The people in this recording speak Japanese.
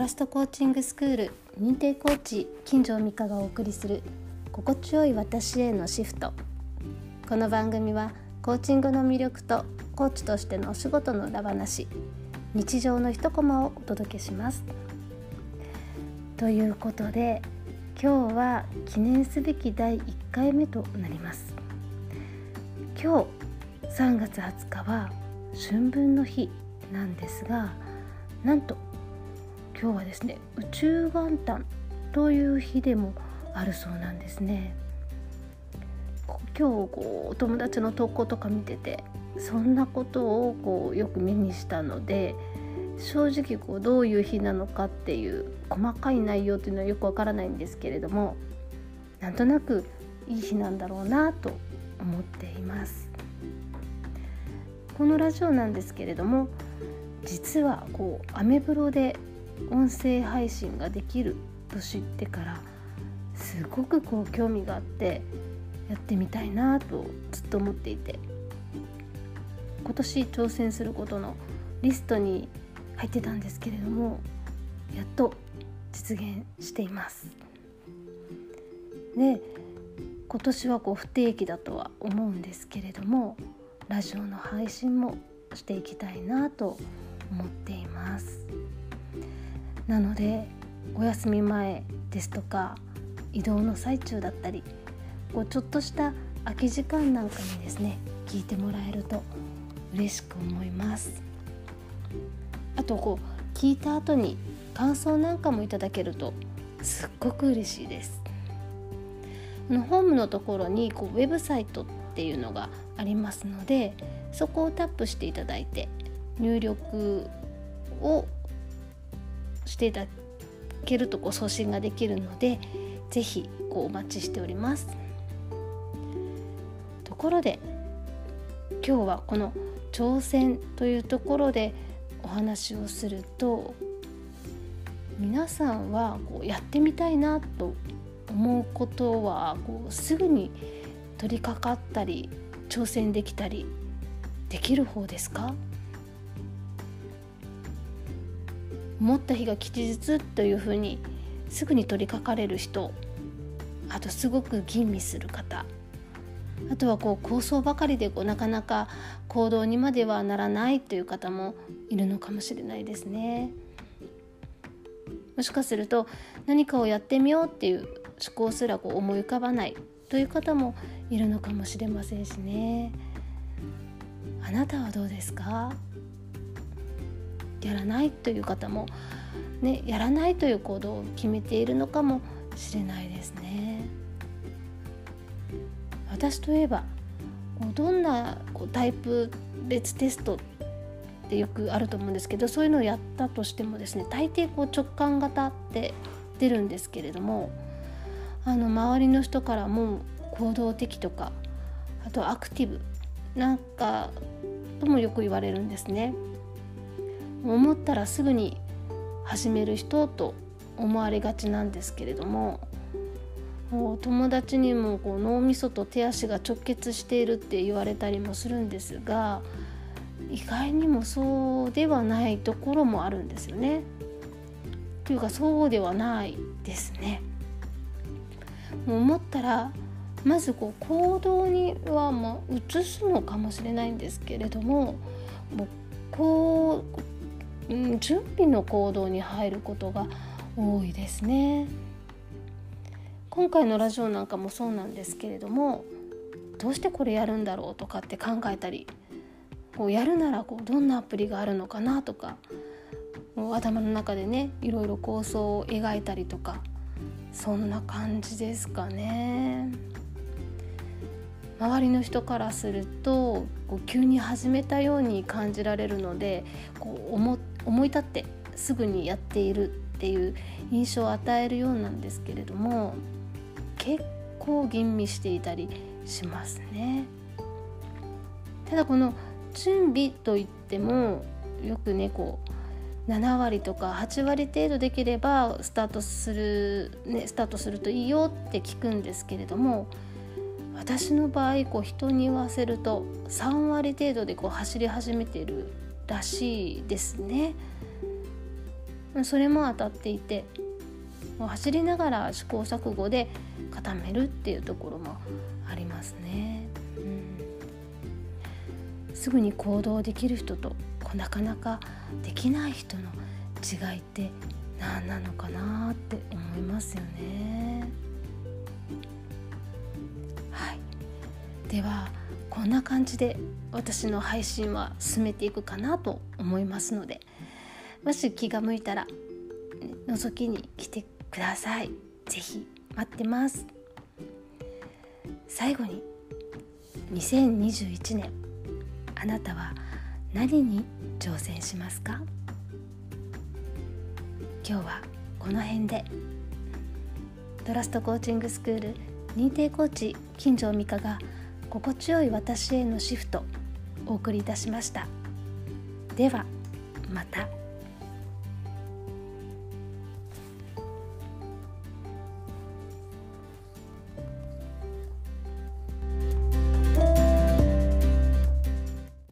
ラストコーチングスクール認定コーチ金城美香がお送りする心地よい私へのシフト。この番組はコーチングの魅力とコーチとしてのお仕事の裏話日常の一コマをお届けします。ということで今日は記念すべき第1回目となります。今日3月20日は春分の日なんですがなんと今日はですね宇宙元旦という日でもあるそうなんですね。今日こうお友達の投稿とか見ててそんなことをこうよく目にしたので正直こうどういう日なのかっていう細かい内容っていうのはよくわからないんですけれどもなんとなくいい日なんだろうなと思っています。このラジオなんですけれども実はこうアメブロで音声配信ができると知ってからすごくこう興味があってやってみたいなとずっと思っていて今年挑戦することのリストに入ってたんですけれどもやっと実現しています。で今年はこう不定期だとは思うんですけれどもラジオの配信もしていきたいなと思っていますなのでお休み前ですとか移動の最中だったりこうちょっとした空き時間なんかにですね聞いてもらえると嬉しく思います。あとこう聞いた後に感想なんかもいただけるとすっごく嬉しいです。のホームのところにこうウェブサイトっていうのがありますのでそこをタップしていただいて入力をしていただけるとこう送信ができるので是非こうお待ちしております。ところで今日はこの挑戦というところでお話をすると皆さんはこうやってみたいなと思うことはこうすぐに取り掛かったり挑戦できたりできる方ですか？思った日が吉日というふうにすぐに取り掛かれる人あとすごく吟味する方あとはこう構想ばかりでこうなかなか行動にまではならないという方もいるのかもしれないですね。もしかすると何かをやってみようっていう思考すらこう思い浮かばないという方もいるのかもしれませんしね。あなたはどうですか？やらないという方も、ね、やらないという行動を決めているのかもしれないですね。私といえばどんなタイプ別テストってよくあると思うんですけどそういうのをやったとしてもですね大抵こう直感型って出るんですけれどもあの周りの人からも行動的とかあとアクティブなんかともよく言われるんですね。思ったらすぐに始める人と思われがちなんですけれども友達にもこう脳みそと手足が直結しているって言われたりもするんですが意外にもそうではないところもあるんですよね。というかそうではないですね。もう思ったらまずこう行動にはまあ移すのかもしれないんですけれどももうこう、うん、準備の行動に入ることが多いですね。今回のラジオなんかもそうなんですけれどもどうしてこれやるんだろうとかって考えたりこうやるならこうどんなアプリがあるのかなとか頭の中でねいろいろ構想を描いたりとかそんな感じですかね。周りの人からするとこう急に始めたように感じられるのでこう思思い立ってすぐにやっているっていう印象を与えるようなんですけれども結構吟味していたりしますね。ただこの準備といってもよくねこう7割とか8割程度できればスタートする、ね、スタートするといいよって聞くんですけれども私の場合こう人に言わせると3割程度でこう走り始めてるらしいですね。それも当たっていて走りながら試行錯誤で固めるっていうところもありますね。うん、すぐに行動できる人となかなかできない人の違いって何なのかなって思いますよね。ではこんな感じで私の配信は進めていくかなと思いますのでもし気が向いたら覗きに来てください。ぜひ待ってます。最後に2021年あなたは何に挑戦しますか？今日はこの辺でトラストコーチングスクール認定コーチ金城美香が心地よい私へのシフトお送りいたしましたではまた。